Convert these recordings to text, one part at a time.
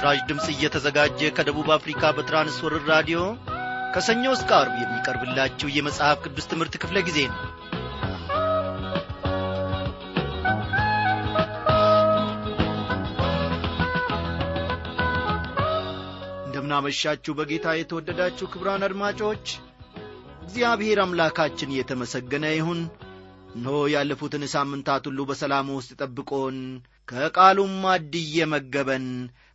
ይህ ምስራች ድምፅ እየተዘጋጀ ከደቡብ አፍሪካ በትራንስወርር ራዲዮ ከሰኞ እስከ አርብ የሚቀርብላችሁ የመጽሐፍ ቅዱስ ትምህርት ክፍለ ጊዜ ነው። እንደምናመሻችሁ በጌታ የተወደዳችሁ ክብራን አድማጮች እግዚአብሔር አምላካችን እየተመሰገነ ይሁን። እነሆ ያለፉትን ሳምንታት ሁሉ በሰላም ውስጥ ጠብቆን ከቃሉም ማድ እየመገበን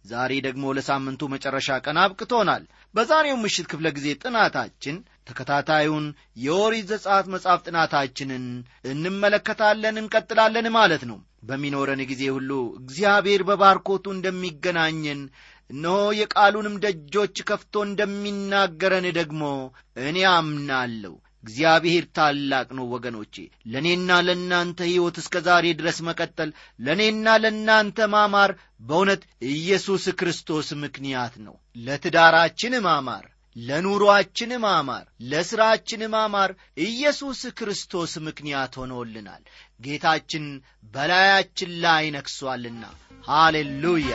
ዛሬ ደግሞ ለሳምንቱ መጨረሻ ቀን አብቅቶናል። በዛሬው ምሽት ክፍለ ጊዜ ጥናታችን ተከታታዩን የኦሪት ዘጸአት መጽሐፍ ጥናታችንን እንመለከታለን እንቀጥላለን ማለት ነው። በሚኖረን ጊዜ ሁሉ እግዚአብሔር በባርኮቱ እንደሚገናኘን እነሆ የቃሉንም ደጆች ከፍቶ እንደሚናገረን ደግሞ እኔ አምናለሁ እግዚአብሔር ታላቅ ነው ወገኖቼ። ለእኔና ለእናንተ ሕይወት እስከ ዛሬ ድረስ መቀጠል ለእኔና ለእናንተ ማማር በእውነት ኢየሱስ ክርስቶስ ምክንያት ነው። ለትዳራችን ማማር ለኑሮአችን ማማር ለሥራችን ማማር ኢየሱስ ክርስቶስ ምክንያት ሆኖልናል። ጌታችን በላያችን ላይ ነግሷልና ሃሌሉያ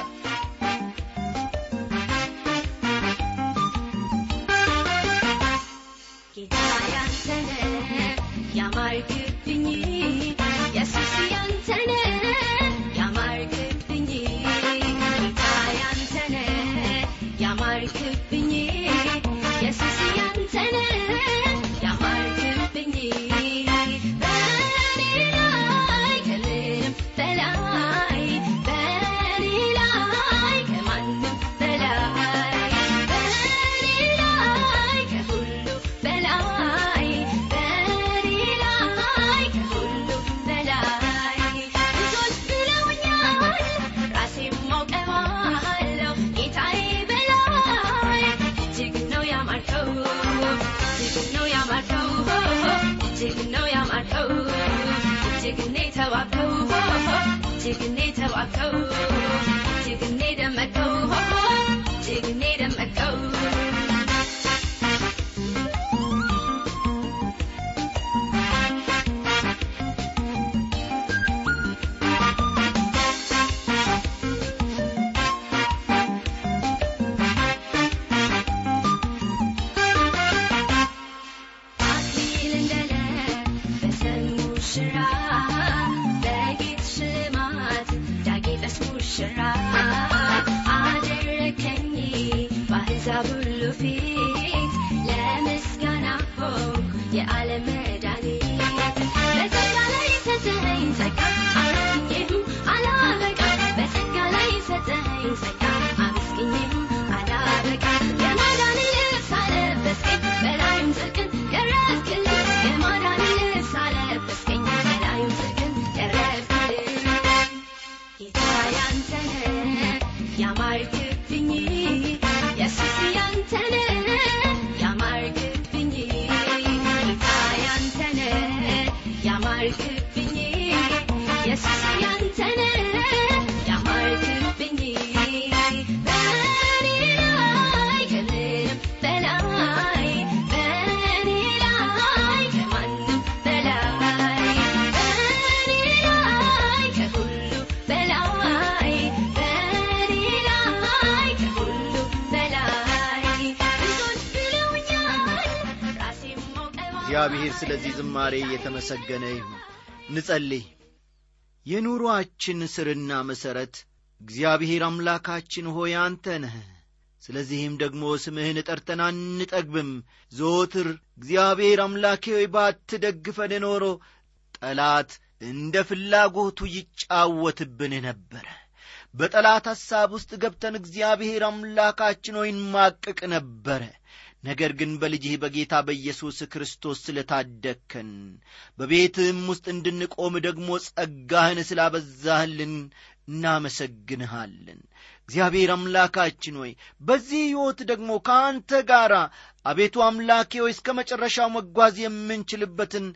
ፊት ለምስጋና ሆንኩ። የዓለም እግዚአብሔር ስለዚህ ዝማሬ የተመሰገነ ይሁን። ንጸልይ። የኑሮአችን ስርና መሠረት እግዚአብሔር አምላካችን ሆይ አንተ ነህ። ስለዚህም ደግሞ ስምህን ጠርተን አንጠግብም። ዘወትር እግዚአብሔር አምላኬ ሆይ ባትደግፈን ኖሮ ጠላት እንደ ፍላጎቱ ይጫወትብን ነበረ በጠላት ሐሳብ ውስጥ ገብተን እግዚአብሔር አምላካችን ሆይ እንማቅቅ ነበረ ነገር ግን በልጅህ በጌታ በኢየሱስ ክርስቶስ ስለ ታደግከን በቤትህም ውስጥ እንድንቆም ደግሞ ጸጋህን ስላበዛህልን እናመሰግንሃለን። እግዚአብሔር አምላካችን ሆይ በዚህ ሕይወት ደግሞ ከአንተ ጋር አቤቱ አምላኬ ሆይ እስከ መጨረሻው መጓዝ የምንችልበትን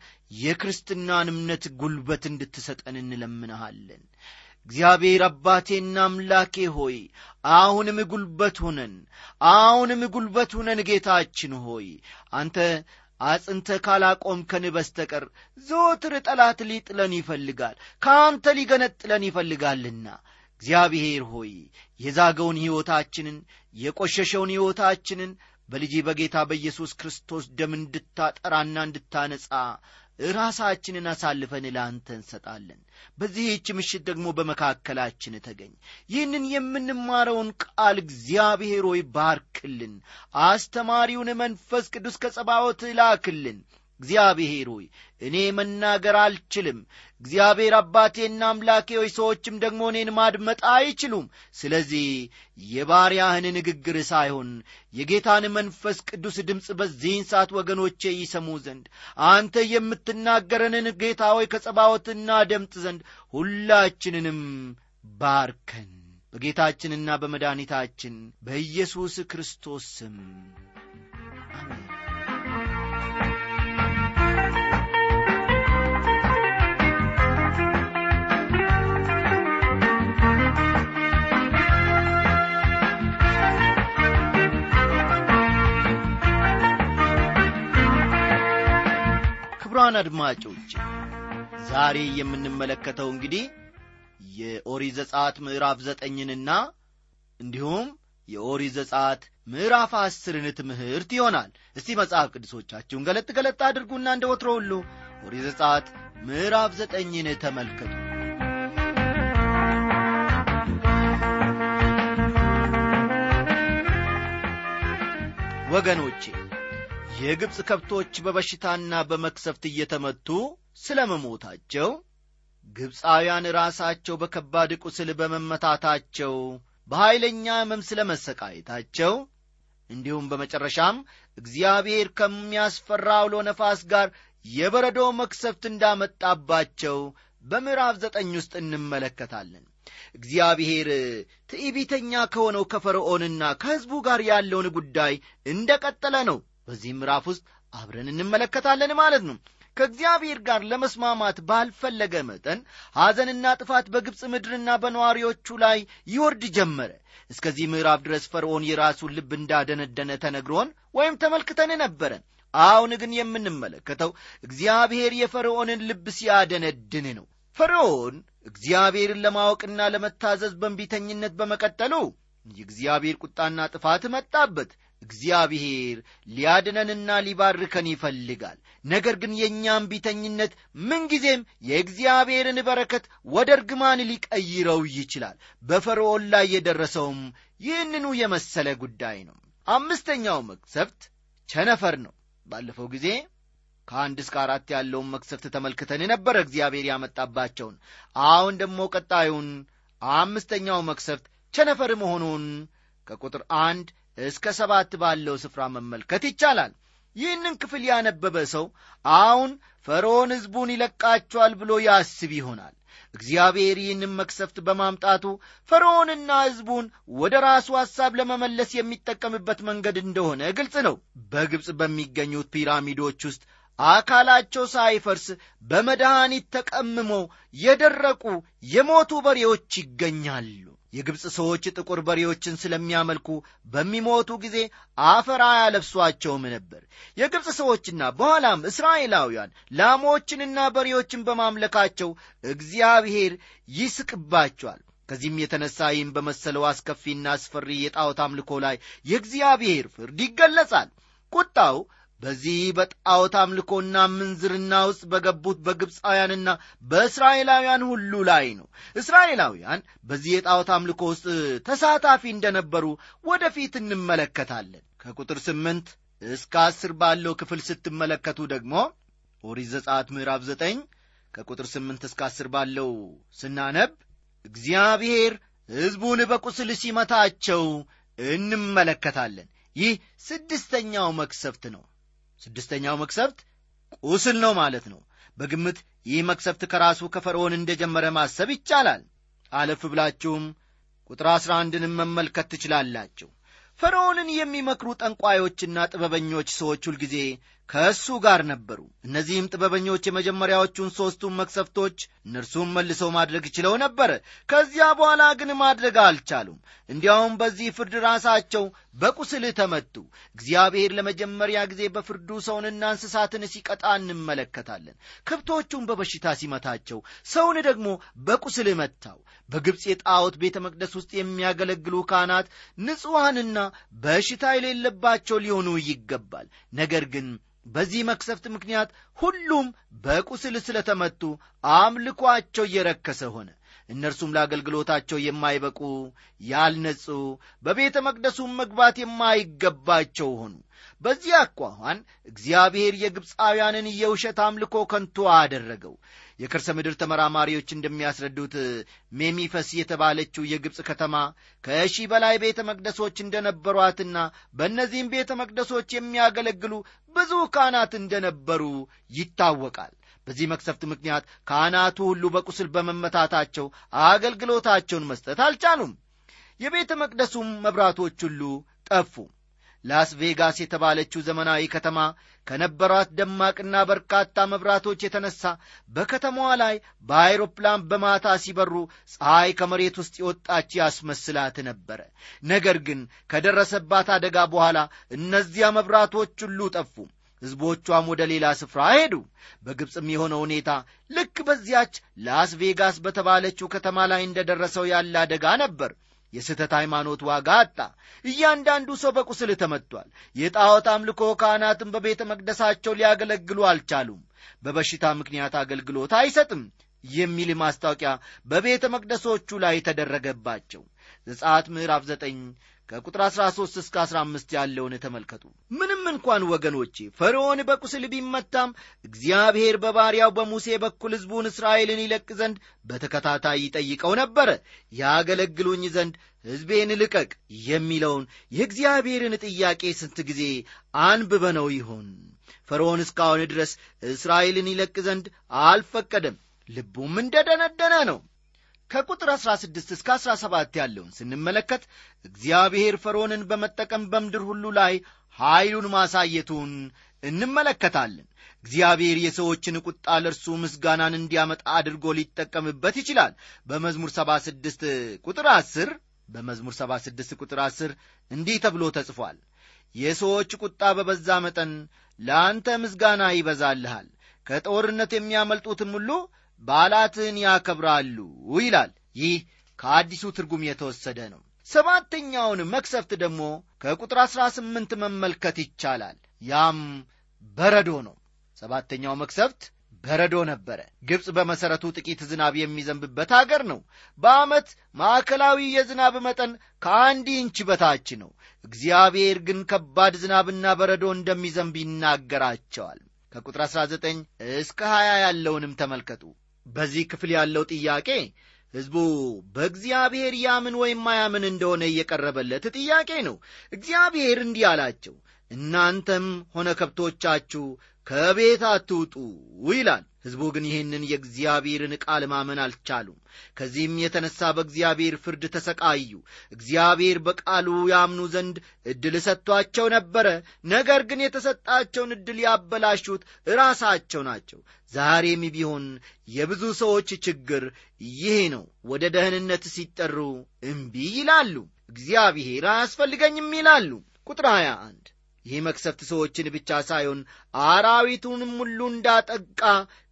የክርስትናን እምነት ጉልበት እንድትሰጠን እንለምንሃለን እግዚአብሔር አባቴና አምላኬ ሆይ አሁንም ጉልበት ሁነን አሁንም ጉልበት ሁነን ጌታችን ሆይ አንተ አጽንተ ካላቆምከን በስተቀር ዘወትር ጠላት ሊጥለን ይፈልጋል ከአንተ ሊገነጥለን ይፈልጋልና። እግዚአብሔር ሆይ የዛገውን ሕይወታችንን የቈሸሸውን ሕይወታችንን በልጅ በጌታ በኢየሱስ ክርስቶስ ደም እንድታጠራና እንድታነጻ ራሳችንን አሳልፈን ለአንተ እንሰጣለን። በዚህች ምሽት ደግሞ በመካከላችን ተገኝ። ይህንን የምንማረውን ቃል እግዚአብሔር ሆይ ባርክልን አስተማሪውን መንፈስ ቅዱስ ከጸባዖት ላክልን እግዚአብሔር ሆይ እኔ መናገር አልችልም። እግዚአብሔር አባቴና አምላኬ ሆይ ሰዎችም ደግሞ እኔን ማድመጥ አይችሉም። ስለዚህ የባሪያህን ንግግር ሳይሆን የጌታን መንፈስ ቅዱስ ድምፅ በዚህን ሰዓት ወገኖቼ ይሰሙ ዘንድ አንተ የምትናገረንን ጌታ ሆይ ከጸባወትና ደምጥ ዘንድ ሁላችንንም ባርከን። በጌታችንና በመድኃኒታችን በኢየሱስ ክርስቶስ ስም አሜን ክቡራን አድማጮች ዛሬ የምንመለከተው እንግዲህ የኦሪት ዘጸአት ምዕራፍ ዘጠኝንና እንዲሁም የኦሪት ዘጸአት ምዕራፍ አስርን ትምህርት ይሆናል። እስቲ መጽሐፍ ቅዱሶቻችሁን ገለጥ ገለጥ አድርጉና እንደ ወትሮ ሁሉ ኦሪት ዘጸአት ምዕራፍ ዘጠኝን ተመልከቱ። ወገኖቼ የግብፅ ከብቶች በበሽታና በመክሰፍት እየተመቱ ስለ መሞታቸው ግብፃውያን ራሳቸው በከባድ ቁስል በመመታታቸው በኀይለኛ ሕመም ስለ መሰቃየታቸው እንዲሁም በመጨረሻም እግዚአብሔር ከሚያስፈራ አውሎ ነፋስ ጋር የበረዶ መክሰፍት እንዳመጣባቸው በምዕራፍ ዘጠኝ ውስጥ እንመለከታለን። እግዚአብሔር ትዕቢተኛ ከሆነው ከፈርዖንና ከሕዝቡ ጋር ያለውን ጉዳይ እንደ ቀጠለ ነው በዚህ ምዕራፍ ውስጥ አብረን እንመለከታለን ማለት ነው። ከእግዚአብሔር ጋር ለመስማማት ባልፈለገ መጠን ሐዘንና ጥፋት በግብፅ ምድርና በነዋሪዎቹ ላይ ይወርድ ጀመረ። እስከዚህ ምዕራፍ ድረስ ፈርዖን የራሱን ልብ እንዳደነደነ ተነግሮን ወይም ተመልክተን ነበረ። አሁን ግን የምንመለከተው እግዚአብሔር የፈርዖንን ልብ ሲያደነድን ነው። ፈርዖን እግዚአብሔርን ለማወቅና ለመታዘዝ በንቢተኝነት በመቀጠሉ የእግዚአብሔር ቁጣና ጥፋት መጣበት እግዚአብሔር ሊያድነንና ሊባርከን ይፈልጋል። ነገር ግን የእኛም ቢተኝነት ምንጊዜም የእግዚአብሔርን በረከት ወደ እርግማን ሊቀይረው ይችላል። በፈርዖን ላይ የደረሰውም ይህንኑ የመሰለ ጉዳይ ነው። አምስተኛው መቅሰፍት ቸነፈር ነው። ባለፈው ጊዜ ከአንድ እስከ አራት ያለውን መቅሰፍት ተመልክተን የነበረ እግዚአብሔር ያመጣባቸውን አሁን ደግሞ ቀጣዩን አምስተኛው መቅሰፍት ቸነፈር መሆኑን ከቁጥር አንድ እስከ ሰባት ባለው ስፍራ መመልከት ይቻላል። ይህንን ክፍል ያነበበ ሰው አሁን ፈርዖን ሕዝቡን ይለቃቸዋል ብሎ ያስብ ይሆናል። እግዚአብሔር ይህንም መክሰፍት በማምጣቱ ፈርዖንና ሕዝቡን ወደ ራሱ ሐሳብ ለመመለስ የሚጠቀምበት መንገድ እንደሆነ ግልጽ ነው። በግብፅ በሚገኙት ፒራሚዶች ውስጥ አካላቸው ሳይፈርስ በመድኃኒት ተቀምመው የደረቁ የሞቱ በሬዎች ይገኛሉ የግብፅ ሰዎች ጥቁር በሬዎችን ስለሚያመልኩ በሚሞቱ ጊዜ አፈር አያለብሷቸውም ነበር። የግብፅ ሰዎችና በኋላም እስራኤላውያን ላሞችንና በሬዎችን በማምለካቸው እግዚአብሔር ይስቅባቸዋል። ከዚህም የተነሳ ይህም በመሰለው አስከፊና አስፈሪ የጣዖት አምልኮ ላይ የእግዚአብሔር ፍርድ ይገለጻል። ቁጣው በዚህ በጣዖት አምልኮና ምንዝርና ውስጥ በገቡት በግብፃውያንና በእስራኤላውያን ሁሉ ላይ ነው። እስራኤላውያን በዚህ የጣዖት አምልኮ ውስጥ ተሳታፊ እንደነበሩ ወደፊት እንመለከታለን። ከቁጥር ስምንት እስከ አስር ባለው ክፍል ስትመለከቱ ደግሞ ኦሪት ዘጸአት ምዕራፍ ዘጠኝ ከቁጥር ስምንት እስከ አስር ባለው ስናነብ እግዚአብሔር ሕዝቡን በቁስል ሲመታቸው እንመለከታለን። ይህ ስድስተኛው መክሰፍት ነው ስድስተኛው መክሰፍት ቁስል ነው ማለት ነው። በግምት ይህ መክሰፍት ከራሱ ከፈርዖን እንደጀመረ ማሰብ ይቻላል። አለፍ ብላችሁም ቁጥር አሥራ አንድንም መመልከት ትችላላችሁ። ፈርዖንን የሚመክሩ ጠንቋዮችና ጥበበኞች ሰዎች ሁልጊዜ ከእሱ ጋር ነበሩ። እነዚህም ጥበበኞች የመጀመሪያዎቹን ሦስቱን መክሰፍቶች እነርሱም መልሰው ማድረግ ችለው ነበረ ከዚያ በኋላ ግን ማድረግ አልቻሉም። እንዲያውም በዚህ ፍርድ ራሳቸው በቁስል ተመቱ። እግዚአብሔር ለመጀመሪያ ጊዜ በፍርዱ ሰውንና እንስሳትን ሲቀጣ እንመለከታለን። ከብቶቹን በበሽታ ሲመታቸው ሰውን ደግሞ በቁስል መታው። በግብፅ የጣዖት ቤተ መቅደስ ውስጥ የሚያገለግሉ ካህናት ንጹሐንና በሽታ የሌለባቸው ሊሆኑ ይገባል። ነገር ግን በዚህ መክሰፍት ምክንያት ሁሉም በቁስል ስለተመቱ አምልኳቸው እየረከሰ ሆነ እነርሱም ለአገልግሎታቸው የማይበቁ ያልነጹ በቤተ መቅደሱም መግባት የማይገባቸው ሆኑ። በዚህ አኳኋን እግዚአብሔር የግብፃውያንን የውሸት አምልኮ ከንቱ አደረገው። የከርሰ ምድር ተመራማሪዎች እንደሚያስረዱት ሜሚፈስ የተባለችው የግብፅ ከተማ ከሺህ በላይ ቤተ መቅደሶች እንደነበሯትና በእነዚህም ቤተ መቅደሶች የሚያገለግሉ ብዙ ካህናት እንደነበሩ ይታወቃል በዚህ መክሰፍት ምክንያት ካህናቱ ሁሉ በቁስል በመመታታቸው አገልግሎታቸውን መስጠት አልቻሉም። የቤተ መቅደሱም መብራቶች ሁሉ ጠፉ። ላስ ቬጋስ የተባለችው ዘመናዊ ከተማ ከነበሯት ደማቅና በርካታ መብራቶች የተነሳ በከተማዋ ላይ በአይሮፕላን በማታ ሲበሩ ፀሐይ ከመሬት ውስጥ የወጣች ያስመስላት ነበረ። ነገር ግን ከደረሰባት አደጋ በኋላ እነዚያ መብራቶች ሁሉ ጠፉ ሕዝቦቿም ወደ ሌላ ስፍራ ሄዱ። በግብፅም የሆነው ሁኔታ ልክ በዚያች ላስ ቬጋስ በተባለችው ከተማ ላይ እንደደረሰው ያለ አደጋ ነበር። የስህተት ሃይማኖት ዋጋ አጣ። እያንዳንዱ ሰው በቁስል ተመጥቷል የጣዖት አምልኮ ካህናትን በቤተ መቅደሳቸው ሊያገለግሉ አልቻሉም። በበሽታ ምክንያት አገልግሎት አይሰጥም የሚል ማስታወቂያ በቤተ መቅደሶቹ ላይ ተደረገባቸው። ዘጻት ምዕራፍ 9 ከቁጥር 13 እስከ 15 ያለውን ተመልከቱ። ምንም እንኳን ወገኖቼ ፈርዖን በቁስል ቢመታም እግዚአብሔር በባሪያው በሙሴ በኩል ሕዝቡን እስራኤልን ይለቅ ዘንድ በተከታታይ ይጠይቀው ነበረ ያገለግሉኝ ዘንድ ሕዝቤን ልቀቅ የሚለውን የእግዚአብሔርን ጥያቄ ስንት ጊዜ አንብበነው ይሆን? ፈርዖን እስካሁን ድረስ እስራኤልን ይለቅ ዘንድ አልፈቀደም። ልቡም እንደደነደነ ነው ከቁጥር 16 እስከ 17 ያለውን ስንመለከት እግዚአብሔር ፈርዖንን በመጠቀም በምድር ሁሉ ላይ ኀይሉን ማሳየቱን እንመለከታለን። እግዚአብሔር የሰዎችን ቁጣ ለእርሱ ምስጋናን እንዲያመጣ አድርጎ ሊጠቀምበት ይችላል። በመዝሙር 76 ቁጥር 10 በመዝሙር 76 ቁጥር 10 እንዲህ ተብሎ ተጽፏል። የሰዎች ቁጣ በበዛ መጠን ለአንተ ምስጋና ይበዛልሃል። ከጦርነት የሚያመልጡትም ሁሉ በዓላትህን ያከብራሉ ይላል። ይህ ከአዲሱ ትርጉም የተወሰደ ነው። ሰባተኛውን መክሰፍት ደግሞ ከቁጥር አሥራ ስምንት መመልከት ይቻላል። ያም በረዶ ነው። ሰባተኛው መክሰፍት በረዶ ነበረ። ግብፅ በመሠረቱ ጥቂት ዝናብ የሚዘንብበት አገር ነው። በዓመት ማዕከላዊ የዝናብ መጠን ከአንድ ኢንች በታች ነው። እግዚአብሔር ግን ከባድ ዝናብና በረዶ እንደሚዘንብ ይናገራቸዋል። ከቁጥር 19 እስከ 20 ያለውንም ተመልከቱ በዚህ ክፍል ያለው ጥያቄ ሕዝቡ በእግዚአብሔር ያምን ወይም ማያምን እንደሆነ እየቀረበለት ጥያቄ ነው። እግዚአብሔር እንዲህ አላቸው እናንተም ሆነ ከብቶቻችሁ ከቤት አትውጡ ይላል። ሕዝቡ ግን ይህንን የእግዚአብሔርን ቃል ማመን አልቻሉም። ከዚህም የተነሳ በእግዚአብሔር ፍርድ ተሰቃዩ። እግዚአብሔር በቃሉ ያምኑ ዘንድ ዕድል ሰጥቷቸው ነበረ። ነገር ግን የተሰጣቸውን ዕድል ያበላሹት ራሳቸው ናቸው። ዛሬም ቢሆን የብዙ ሰዎች ችግር ይህ ነው። ወደ ደህንነት ሲጠሩ እምቢ ይላሉ። እግዚአብሔር አያስፈልገኝም ይላሉ። ቁጥር 21 ይህ መክሰፍት ሰዎችን ብቻ ሳይሆን አራዊቱንም ሁሉ እንዳጠቃ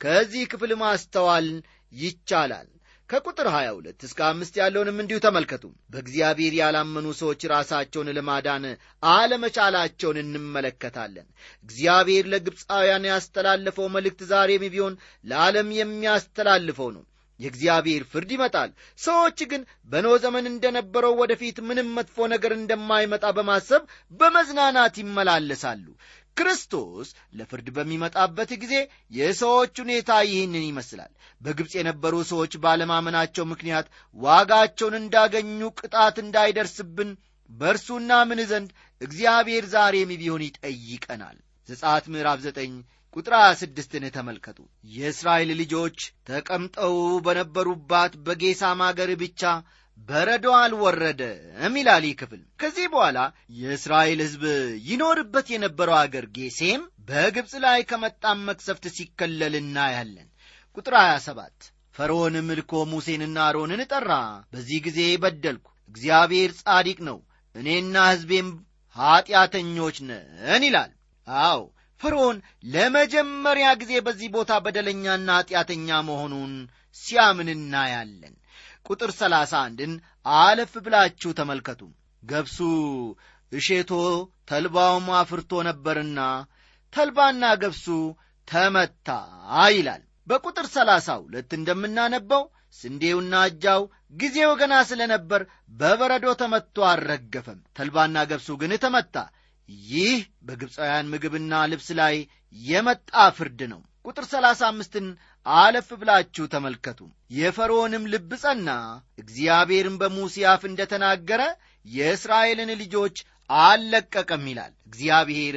ከዚህ ክፍል ማስተዋል ይቻላል። ከቁጥር 22 እስከ አምስት ያለውንም እንዲሁ ተመልከቱ። በእግዚአብሔር ያላመኑ ሰዎች ራሳቸውን ለማዳን አለመቻላቸውን እንመለከታለን። እግዚአብሔር ለግብፃውያን ያስተላለፈው መልእክት ዛሬም ቢሆን ለዓለም የሚያስተላልፈው ነው የእግዚአብሔር ፍርድ ይመጣል። ሰዎች ግን በኖ ዘመን እንደነበረው ወደፊት ምንም መጥፎ ነገር እንደማይመጣ በማሰብ በመዝናናት ይመላለሳሉ። ክርስቶስ ለፍርድ በሚመጣበት ጊዜ የሰዎች ሁኔታ ይህንን ይመስላል። በግብፅ የነበሩ ሰዎች ባለማመናቸው ምክንያት ዋጋቸውን እንዳገኙ ቅጣት እንዳይደርስብን በእርሱና ምን ዘንድ እግዚአብሔር ዛሬም ቢሆን ይጠይቀናል። ዘጻት ምዕራፍ ዘጠኝ ቁጥር 26ን ተመልከቱ። የእስራኤል ልጆች ተቀምጠው በነበሩባት በጌሳም አገር ብቻ በረዶ አልወረደም ይላል ይህ ክፍል። ከዚህ በኋላ የእስራኤል ሕዝብ ይኖርበት የነበረው አገር ጌሴም በግብፅ ላይ ከመጣም መክሰፍት ሲከለል እናያለን። ቁጥር 27 ፈርዖንም ልኮ ሙሴንና አሮንን ጠራ። በዚህ ጊዜ በደልኩ። እግዚአብሔር ጻዲቅ ነው። እኔና ሕዝቤም ኀጢአተኞች ነን ይላል። አዎ ፈርዖን ለመጀመሪያ ጊዜ በዚህ ቦታ በደለኛና ኀጢአተኛ መሆኑን ሲያምን እናያለን። ቁጥር ሰላሳ አንድን አለፍ ብላችሁ ተመልከቱ። ገብሱ እሼቶ ተልባውም አፍርቶ ነበርና ተልባና ገብሱ ተመታ ይላል። በቁጥር ሰላሳ ሁለት እንደምናነበው ስንዴውና እጃው ጊዜው ገና ስለ ነበር በበረዶ ተመትቶ አልረገፈም። ተልባና ገብሱ ግን ተመታ ይህ በግብፃውያን ምግብና ልብስ ላይ የመጣ ፍርድ ነው። ቁጥር ሰላሳ አምስትን አለፍ ብላችሁ ተመልከቱ። የፈርዖንም ልብ ጸና። እግዚአብሔርም በሙሴ አፍ እንደ ተናገረ የእስራኤልን ልጆች አልለቀቀም ይላል። እግዚአብሔር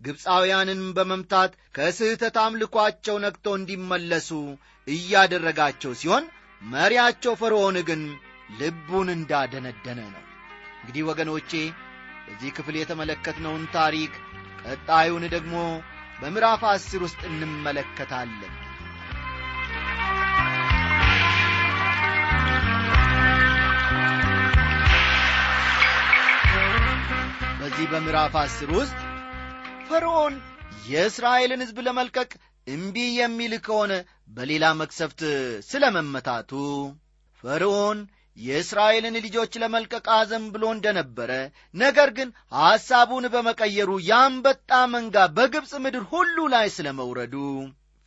ግብፃውያንን በመምታት ከስህተት አምልኳቸው ነቅተው እንዲመለሱ እያደረጋቸው ሲሆን መሪያቸው ፈርዖን ግን ልቡን እንዳደነደነ ነው። እንግዲህ ወገኖቼ በዚህ ክፍል የተመለከትነውን ታሪክ ቀጣዩን ደግሞ በምዕራፍ አስር ውስጥ እንመለከታለን። በዚህ በምዕራፍ አስር ውስጥ ፈርዖን የእስራኤልን ሕዝብ ለመልቀቅ እምቢ የሚል ከሆነ በሌላ መክሰፍት ስለ መመታቱ ፈርዖን የእስራኤልን ልጆች ለመልቀቅ አዘን ብሎ እንደነበረ ነገር ግን ሐሳቡን በመቀየሩ የአንበጣ መንጋ በግብፅ ምድር ሁሉ ላይ ስለ መውረዱ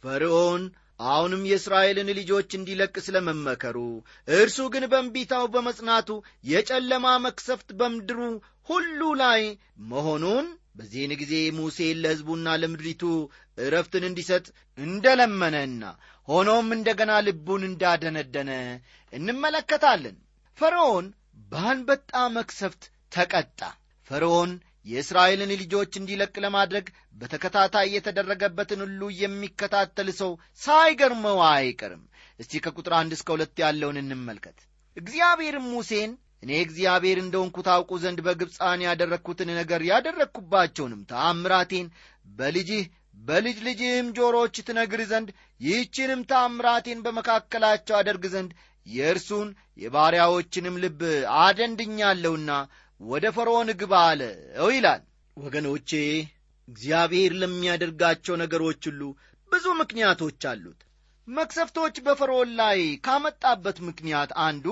ፈርዖን አሁንም የእስራኤልን ልጆች እንዲለቅ ስለ መመከሩ እርሱ ግን በእንቢታው በመጽናቱ የጨለማ መክሰፍት በምድሩ ሁሉ ላይ መሆኑን በዚህን ጊዜ ሙሴን ለሕዝቡና ለምድሪቱ ዕረፍትን እንዲሰጥ እንደለመነና ሆኖም እንደገና ልቡን እንዳደነደነ እንመለከታለን። ፈርዖን በአንበጣ መክሰፍት ተቀጣ። ፈርዖን የእስራኤልን ልጆች እንዲለቅ ለማድረግ በተከታታይ የተደረገበትን ሁሉ የሚከታተል ሰው ሳይገርመው አይቀርም። እስቲ ከቁጥር አንድ እስከ ሁለት ያለውን እንመልከት። እግዚአብሔርም ሙሴን እኔ እግዚአብሔር እንደሆንኩ ታውቁ ዘንድ በግብፃን ያደረግኩትን ነገር ያደረግኩባቸውንም ተአምራቴን በልጅህ በልጅ ልጅህም ጆሮች ትነግር ዘንድ ይህችንም ተአምራቴን በመካከላቸው አደርግ ዘንድ የእርሱን የባሪያዎችንም ልብ አደንድኛለሁና ወደ ፈርዖን ግባ አለው ይላል። ወገኖቼ እግዚአብሔር ለሚያደርጋቸው ነገሮች ሁሉ ብዙ ምክንያቶች አሉት። መክሰፍቶች በፈርዖን ላይ ካመጣበት ምክንያት አንዱ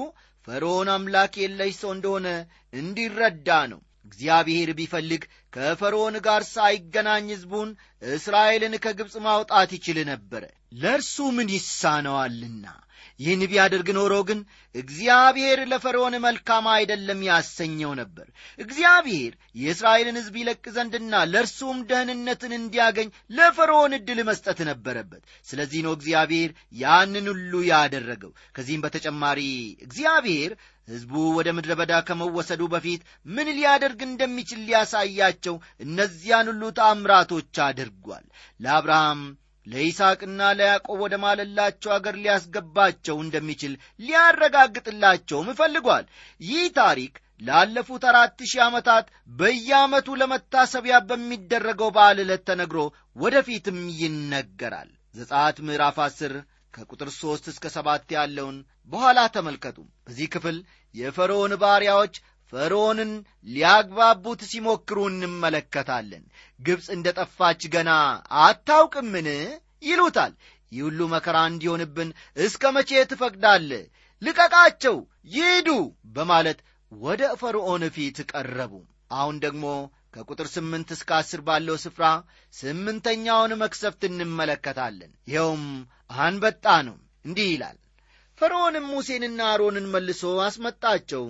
ፈርዖን አምላክ የለሽ ሰው እንደሆነ እንዲረዳ ነው። እግዚአብሔር ቢፈልግ ከፈርዖን ጋር ሳይገናኝ ሕዝቡን እስራኤልን ከግብፅ ማውጣት ይችል ነበረ ለእርሱ ምን ይሳነዋልና ይህን ቢያደርግ ኖሮ ግን እግዚአብሔር ለፈርዖን መልካም አይደለም ያሰኘው ነበር። እግዚአብሔር የእስራኤልን ሕዝብ ይለቅ ዘንድና ለእርሱም ደህንነትን እንዲያገኝ ለፈርዖን ዕድል መስጠት ነበረበት። ስለዚህ ነው እግዚአብሔር ያንን ሁሉ ያደረገው። ከዚህም በተጨማሪ እግዚአብሔር ሕዝቡ ወደ ምድረ በዳ ከመወሰዱ በፊት ምን ሊያደርግ እንደሚችል ሊያሳያቸው እነዚያን ሁሉ ታምራቶች አድርጓል። ለአብርሃም ለይስሐቅና ለያዕቆብ ወደ ማለላቸው አገር ሊያስገባቸው እንደሚችል ሊያረጋግጥላቸውም እፈልጓል ይህ ታሪክ ላለፉት አራት ሺህ ዓመታት በየዓመቱ ለመታሰቢያ በሚደረገው በዓል ዕለት ተነግሮ ወደፊትም ይነገራል። ዘጻት ምዕራፍ አስር ከቁጥር ሦስት እስከ ሰባት ያለውን በኋላ ተመልከቱ። በዚህ ክፍል የፈርዖን ባሪያዎች ፈርዖንን ሊያግባቡት ሲሞክሩ እንመለከታለን። ግብፅ እንደ ጠፋች ገና አታውቅምን? ይሉታል። ይህ ሁሉ መከራ እንዲሆንብን እስከ መቼ ትፈቅዳለ ልቀቃቸው ይሂዱ በማለት ወደ ፈርዖን ፊት ቀረቡ። አሁን ደግሞ ከቁጥር ስምንት እስከ አስር ባለው ስፍራ ስምንተኛውን መክሰፍት እንመለከታለን። ይኸውም አንበጣ ነው። እንዲህ ይላል። ፈርዖንም ሙሴንና አሮንን መልሶ አስመጣቸው።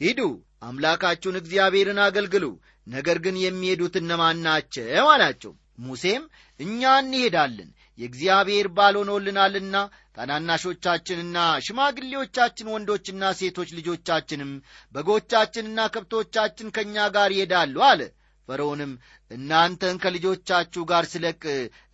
ሂዱ አምላካችሁን እግዚአብሔርን አገልግሉ። ነገር ግን የሚሄዱት እነማን ናቸው? አላቸው። ሙሴም እኛ እንሄዳለን የእግዚአብሔር ባል ሆኖልናልና ታናናሾቻችንና ሽማግሌዎቻችን ወንዶችና ሴቶች ልጆቻችንም በጎቻችንና ከብቶቻችን ከእኛ ጋር ይሄዳሉ አለ። ፈርዖንም እናንተን ከልጆቻችሁ ጋር ስለቅ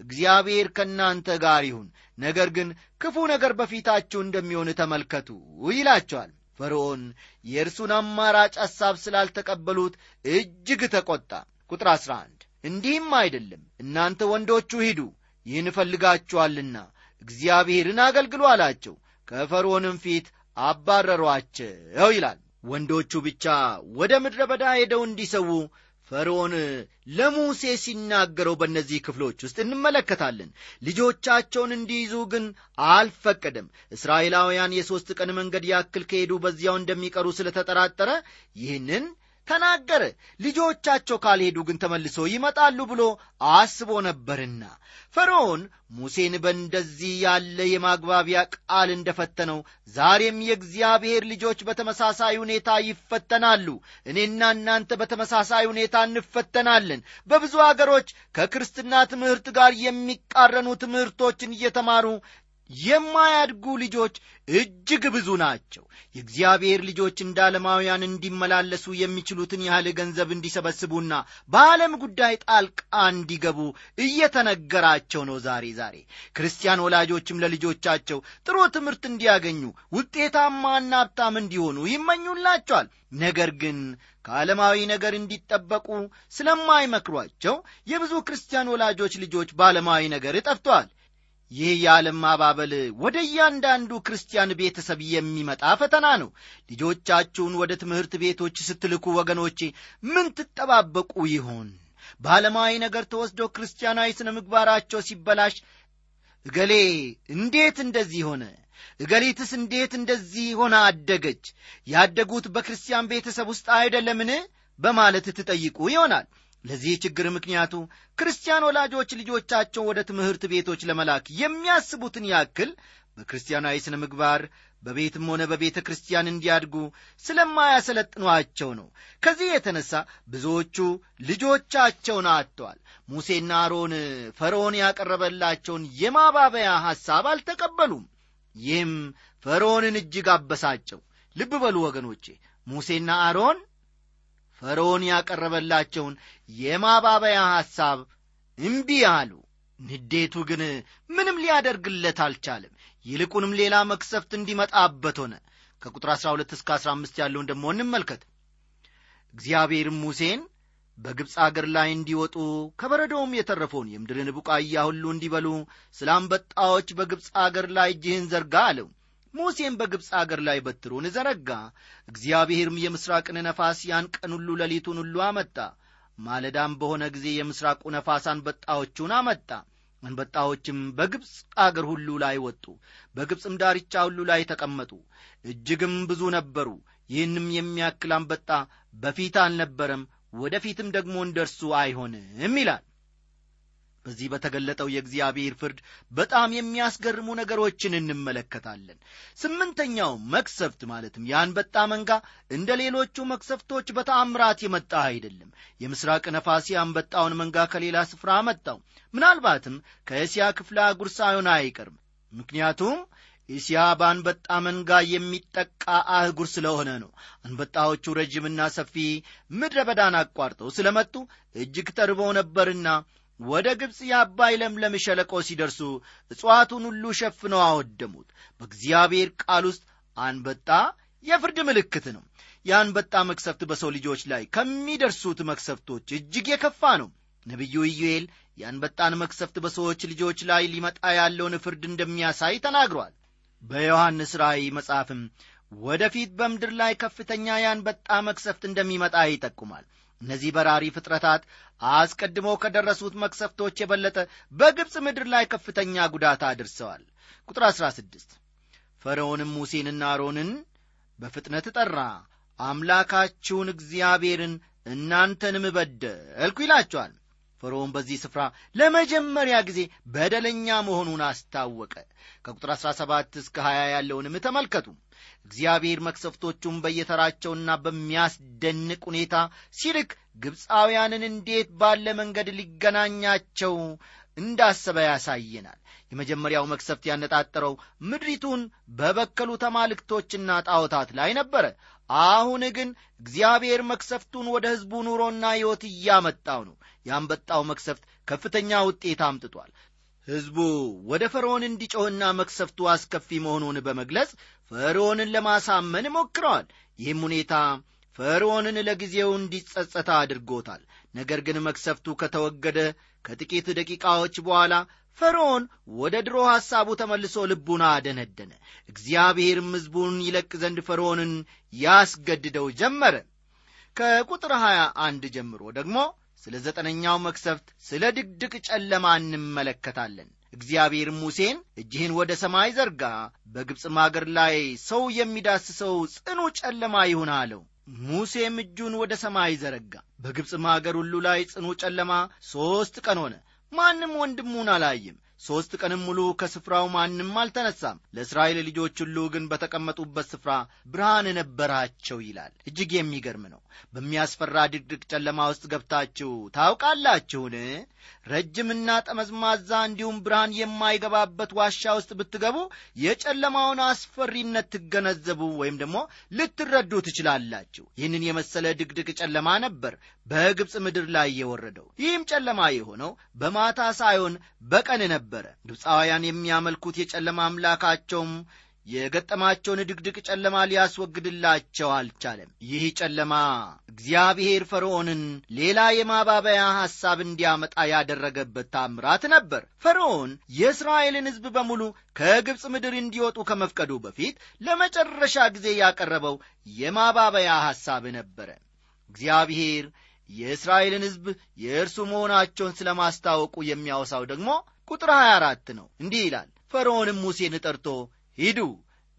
እግዚአብሔር ከእናንተ ጋር ይሁን ነገር ግን ክፉ ነገር በፊታችሁ እንደሚሆን ተመልከቱ ይላቸዋል ፈርዖን የእርሱን አማራጭ ሐሳብ ስላልተቀበሉት እጅግ ተቈጣ ቁጥር 11 እንዲህም አይደለም። እናንተ ወንዶቹ ሂዱ ይህን እፈልጋችኋልና እግዚአብሔርን አገልግሉ አላቸው። ከፈርዖንም ፊት አባረሯቸው ይላል። ወንዶቹ ብቻ ወደ ምድረ በዳ ሄደው እንዲሰዉ ፈርዖን ለሙሴ ሲናገረው በእነዚህ ክፍሎች ውስጥ እንመለከታለን። ልጆቻቸውን እንዲይዙ ግን አልፈቀደም። እስራኤላውያን የሦስት ቀን መንገድ ያክል ከሄዱ በዚያው እንደሚቀሩ ስለተጠራጠረ ይህንን ተናገረ። ልጆቻቸው ካልሄዱ ግን ተመልሶ ይመጣሉ ብሎ አስቦ ነበርና ፈርዖን ሙሴን በእንደዚህ ያለ የማግባቢያ ቃል እንደፈተነው ዛሬም የእግዚአብሔር ልጆች በተመሳሳይ ሁኔታ ይፈተናሉ። እኔና እናንተ በተመሳሳይ ሁኔታ እንፈተናለን። በብዙ አገሮች ከክርስትና ትምህርት ጋር የሚቃረኑ ትምህርቶችን እየተማሩ የማያድጉ ልጆች እጅግ ብዙ ናቸው። የእግዚአብሔር ልጆች እንደ ዓለማውያን እንዲመላለሱ የሚችሉትን ያህል ገንዘብ እንዲሰበስቡና በዓለም ጉዳይ ጣልቃ እንዲገቡ እየተነገራቸው ነው ዛሬ ዛሬ። ክርስቲያን ወላጆችም ለልጆቻቸው ጥሩ ትምህርት እንዲያገኙ ውጤታማና ሀብታም እንዲሆኑ ይመኙላቸዋል። ነገር ግን ከዓለማዊ ነገር እንዲጠበቁ ስለማይመክሯቸው የብዙ ክርስቲያን ወላጆች ልጆች በዓለማዊ ነገር ጠፍተዋል ይህ የዓለም ማባበል ወደ እያንዳንዱ ክርስቲያን ቤተሰብ የሚመጣ ፈተና ነው። ልጆቻችሁን ወደ ትምህርት ቤቶች ስትልኩ ወገኖቼ ምን ትጠባበቁ ይሆን? በዓለማዊ ነገር ተወስዶ ክርስቲያናዊ ስነ ምግባራቸው ሲበላሽ እገሌ እንዴት እንደዚህ ሆነ? እገሊትስ እንዴት እንደዚህ ሆና አደገች? ያደጉት በክርስቲያን ቤተሰብ ውስጥ አይደለምን? በማለት ትጠይቁ ይሆናል ለዚህ ችግር ምክንያቱ ክርስቲያን ወላጆች ልጆቻቸው ወደ ትምህርት ቤቶች ለመላክ የሚያስቡትን ያክል በክርስቲያናዊ ስነ ምግባር በቤትም ሆነ በቤተ ክርስቲያን እንዲያድጉ ስለማያሰለጥኗቸው ነው። ከዚህ የተነሳ ብዙዎቹ ልጆቻቸውን አጥተዋል። ሙሴና አሮን ፈርዖን ያቀረበላቸውን የማባበያ ሐሳብ አልተቀበሉም። ይህም ፈርዖንን እጅግ አበሳጨው። ልብ በሉ ወገኖቼ ሙሴና አሮን ፈርዖን ያቀረበላቸውን የማባበያ ሐሳብ እምቢ አሉ። ንዴቱ ግን ምንም ሊያደርግለት አልቻለም። ይልቁንም ሌላ መክሰፍት እንዲመጣበት ሆነ። ከቁጥር 12 እስከ 15 ያለውን ደግሞ እንመልከት። እግዚአብሔርም ሙሴን በግብፅ አገር ላይ እንዲወጡ ከበረዶውም የተረፈውን የምድርን ቡቃያ ሁሉ እንዲበሉ ስለ አንበጣዎች በግብፅ አገር ላይ እጅህን ዘርጋ አለው ሙሴም በግብፅ አገር ላይ በትሩን ዘረጋ። እግዚአብሔርም የምሥራቅን ነፋስ ያን ቀን ሁሉ ሌሊቱን ሁሉ አመጣ። ማለዳም በሆነ ጊዜ የምሥራቁ ነፋስ አንበጣዎቹን አመጣ። አንበጣዎችም በግብፅ አገር ሁሉ ላይ ወጡ። በግብፅም ዳርቻ ሁሉ ላይ ተቀመጡ። እጅግም ብዙ ነበሩ። ይህንም የሚያክል አንበጣ በፊት አልነበረም ወደፊትም ደግሞ እንደ እርሱ አይሆንም ይላል በዚህ በተገለጠው የእግዚአብሔር ፍርድ በጣም የሚያስገርሙ ነገሮችን እንመለከታለን። ስምንተኛው መክሰፍት ማለትም የአንበጣ መንጋ እንደ ሌሎቹ መክሰፍቶች በተአምራት የመጣ አይደለም። የምስራቅ ነፋስ የአንበጣውን መንጋ ከሌላ ስፍራ አመጣው። ምናልባትም ከእስያ ክፍለ አህጉር ሳይሆን አይቀርም። ምክንያቱም እስያ በአንበጣ መንጋ የሚጠቃ አህጉር ስለሆነ ነው። አንበጣዎቹ ረጅምና ሰፊ ምድረ በዳን አቋርጠው ስለመጡ እጅግ ተርበው ነበርና ወደ ግብፅ የአባይ ለምለም ሸለቆ ሲደርሱ እጽዋቱን ሁሉ ሸፍነው አወደሙት። በእግዚአብሔር ቃል ውስጥ አንበጣ የፍርድ ምልክት ነው። የአንበጣ መክሰፍት በሰው ልጆች ላይ ከሚደርሱት መክሰፍቶች እጅግ የከፋ ነው። ነቢዩ ኢዩኤል የአንበጣን መክሰፍት በሰዎች ልጆች ላይ ሊመጣ ያለውን ፍርድ እንደሚያሳይ ተናግሯል። በዮሐንስ ራእይ መጽሐፍም ወደፊት በምድር ላይ ከፍተኛ የአንበጣ መክሰፍት እንደሚመጣ ይጠቁማል እነዚህ በራሪ ፍጥረታት አስቀድሞ ከደረሱት መክሰፍቶች የበለጠ በግብፅ ምድር ላይ ከፍተኛ ጉዳት አድርሰዋል። ቁጥር 16 ፈርዖንም ሙሴንና አሮንን በፍጥነት ጠራ። አምላካችሁን እግዚአብሔርን እናንተንም በደልኩ ይላቸዋል። ፈርዖን በዚህ ስፍራ ለመጀመሪያ ጊዜ በደለኛ መሆኑን አስታወቀ። ከቁጥር 17 እስከ 20 ያለውንም ተመልከቱ እግዚአብሔር መክሰፍቶቹን በየተራቸውና በሚያስደንቅ ሁኔታ ሲልክ ግብፃውያንን እንዴት ባለ መንገድ ሊገናኛቸው እንዳሰበ ያሳየናል። የመጀመሪያው መክሰፍት ያነጣጠረው ምድሪቱን በበከሉ ተማልክቶችና ጣዖታት ላይ ነበረ። አሁን ግን እግዚአብሔር መክሰፍቱን ወደ ሕዝቡ ኑሮና ሕይወት እያመጣው ነው። ያንበጣው መክሰፍት ከፍተኛ ውጤት አምጥቷል ሕዝቡ ወደ ፈርዖን እንዲጮህና መክሰፍቱ አስከፊ መሆኑን በመግለጽ ፈርዖንን ለማሳመን ሞክረዋል። ይህም ሁኔታ ፈርዖንን ለጊዜው እንዲጸጸታ አድርጎታል። ነገር ግን መክሰፍቱ ከተወገደ ከጥቂት ደቂቃዎች በኋላ ፈርዖን ወደ ድሮ ሐሳቡ ተመልሶ ልቡን አደነደነ። እግዚአብሔርም ሕዝቡን ይለቅ ዘንድ ፈርዖንን ያስገድደው ጀመረ። ከቁጥር 21 ጀምሮ ደግሞ ስለ ዘጠነኛው መክሰፍት ስለ ድቅድቅ ጨለማ እንመለከታለን። እግዚአብሔርም ሙሴን እጅህን ወደ ሰማይ ዘርጋ በግብፅም አገር ላይ ሰው የሚዳስሰው ጽኑ ጨለማ ይሁን አለው። ሙሴም እጁን ወደ ሰማይ ዘረጋ በግብፅም አገር ሁሉ ላይ ጽኑ ጨለማ ሦስት ቀን ሆነ። ማንም ወንድሙን አላይም ሦስት ቀንም ሙሉ ከስፍራው ማንም አልተነሳም። ለእስራኤል ልጆች ሁሉ ግን በተቀመጡበት ስፍራ ብርሃን ነበራቸው ይላል። እጅግ የሚገርም ነው። በሚያስፈራ ድቅድቅ ጨለማ ውስጥ ገብታችሁ ታውቃላችሁን? ረጅምና ጠመዝማዛ እንዲሁም ብርሃን የማይገባበት ዋሻ ውስጥ ብትገቡ የጨለማውን አስፈሪነት ትገነዘቡ ወይም ደግሞ ልትረዱ ትችላላችሁ። ይህንን የመሰለ ድቅድቅ ጨለማ ነበር በግብፅ ምድር ላይ የወረደው። ይህም ጨለማ የሆነው በማታ ሳይሆን በቀን ነበረ። ግብፃውያን የሚያመልኩት የጨለማ አምላካቸውም የገጠማቸውን ድቅድቅ ጨለማ ሊያስወግድላቸው አልቻለም። ይህ ጨለማ እግዚአብሔር ፈርዖንን ሌላ የማባበያ ሐሳብ እንዲያመጣ ያደረገበት ታምራት ነበር። ፈርዖን የእስራኤልን ሕዝብ በሙሉ ከግብፅ ምድር እንዲወጡ ከመፍቀዱ በፊት ለመጨረሻ ጊዜ ያቀረበው የማባበያ ሐሳብ ነበረ። እግዚአብሔር የእስራኤልን ሕዝብ የእርሱ መሆናቸውን ስለ ማስታወቁ የሚያወሳው ደግሞ ቁጥር 24 ነው። እንዲህ ይላል ፈርዖንም ሙሴን ጠርቶ ሂዱ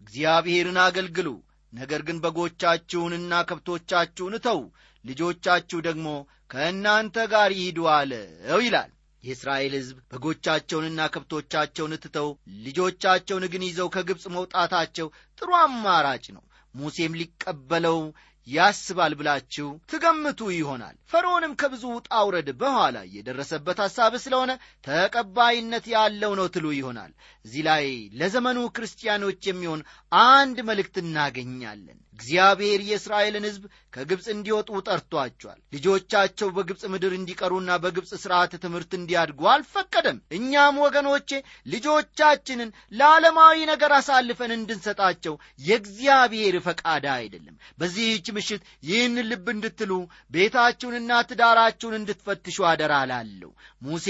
እግዚአብሔርን አገልግሉ ነገር ግን በጎቻችሁንና ከብቶቻችሁን እተው ልጆቻችሁ ደግሞ ከእናንተ ጋር ይሂዱ አለው ይላል። የእስራኤል ሕዝብ በጎቻቸውንና ከብቶቻቸውን ትተው ልጆቻቸውን ግን ይዘው ከግብፅ መውጣታቸው ጥሩ አማራጭ ነው። ሙሴም ሊቀበለው ያስባል ብላችሁ ትገምቱ ይሆናል። ፈርዖንም ከብዙ ውጣ ውረድ በኋላ የደረሰበት ሐሳብ ስለሆነ ተቀባይነት ያለው ነው ትሉ ይሆናል። እዚህ ላይ ለዘመኑ ክርስቲያኖች የሚሆን አንድ መልእክት እናገኛለን እግዚአብሔር የእስራኤልን ሕዝብ ከግብፅ እንዲወጡ ጠርቷቸዋል። ልጆቻቸው በግብፅ ምድር እንዲቀሩና በግብፅ ሥርዓት ትምህርት እንዲያድጉ አልፈቀደም። እኛም ወገኖቼ ልጆቻችንን ለዓለማዊ ነገር አሳልፈን እንድንሰጣቸው የእግዚአብሔር ፈቃድ አይደለም። በዚህች ምሽት ይህን ልብ እንድትሉ ቤታችሁንና ትዳራችሁን እንድትፈትሹ አደራ ላለሁ ሙሴ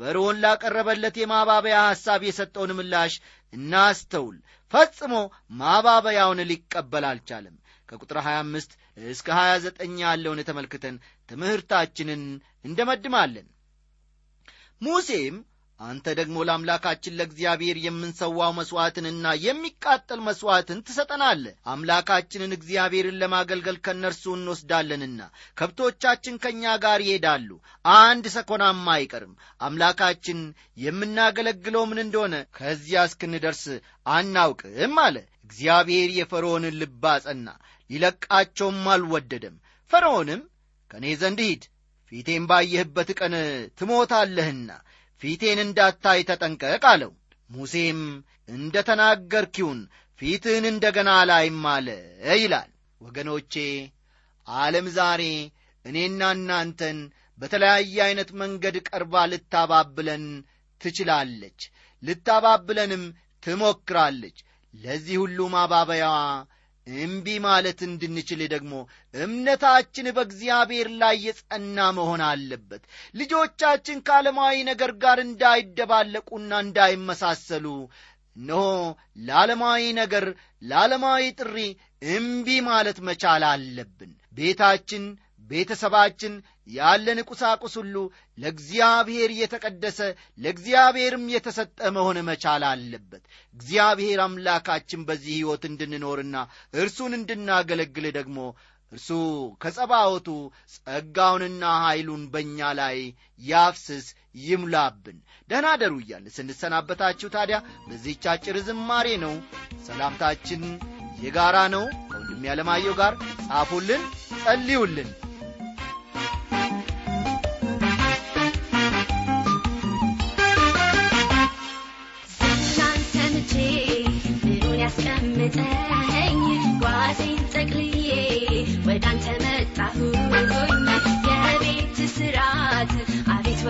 ፈርዖን ላቀረበለት የማባበያ ሐሳብ የሰጠውን ምላሽ እናስተውል ፈጽሞ ማባበያውን ሊቀበል አልቻለም። ከቁጥር 25 እስከ 29 ያለውን ተመልክተን ትምህርታችንን እንደመድማለን። ሙሴም አንተ ደግሞ ለአምላካችን ለእግዚአብሔር የምንሰዋው መሥዋዕትንና የሚቃጠል መሥዋዕትን ትሰጠናለህ። አምላካችንን እግዚአብሔርን ለማገልገል ከእነርሱ እንወስዳለንና ከብቶቻችን ከእኛ ጋር ይሄዳሉ። አንድ ሰኮናም አይቀርም። አምላካችን የምናገለግለው ምን እንደሆነ ከዚያ እስክንደርስ አናውቅም አለ። እግዚአብሔር የፈርዖንን ልብ አጸና ሊለቃቸውም አልወደደም። ፈርዖንም ከእኔ ዘንድ ሂድ ፊቴም ባየህበት ቀን ትሞታለህና ፊቴን እንዳታይ ተጠንቀቅ አለው። ሙሴም እንደ ተናገርኪውን ፊትህን እንደ ገና አላይም አለ ይላል። ወገኖቼ ዓለም ዛሬ እኔና እናንተን በተለያየ ዐይነት መንገድ ቀርባ ልታባብለን ትችላለች ልታባብለንም ትሞክራለች። ለዚህ ሁሉ ማባበያዋ እምቢ ማለት እንድንችል ደግሞ እምነታችን በእግዚአብሔር ላይ የጸና መሆን አለበት። ልጆቻችን ከዓለማዊ ነገር ጋር እንዳይደባለቁና እንዳይመሳሰሉ እነሆ ለዓለማዊ ነገር ለዓለማዊ ጥሪ እምቢ ማለት መቻል አለብን። ቤታችን ቤተሰባችን ያለን ቁሳቁስ ሁሉ ለእግዚአብሔር የተቀደሰ ለእግዚአብሔርም የተሰጠ መሆን መቻል አለበት። እግዚአብሔር አምላካችን በዚህ ሕይወት እንድንኖርና እርሱን እንድናገለግል ደግሞ እርሱ ከጸባወቱ ጸጋውንና ኀይሉን በእኛ ላይ ያፍስስ ይሙላብን። ደህና ደሩ እያለ ስንሰናበታችሁ ታዲያ በዚህች አጭር ዝማሬ ነው። ሰላምታችን የጋራ ነው። ከወንድም ያለማየው ጋር ጻፉልን ጸልዩልን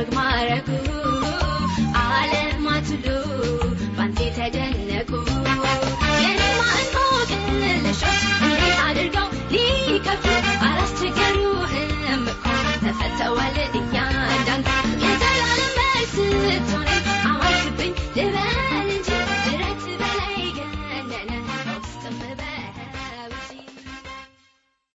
መጣሁኝ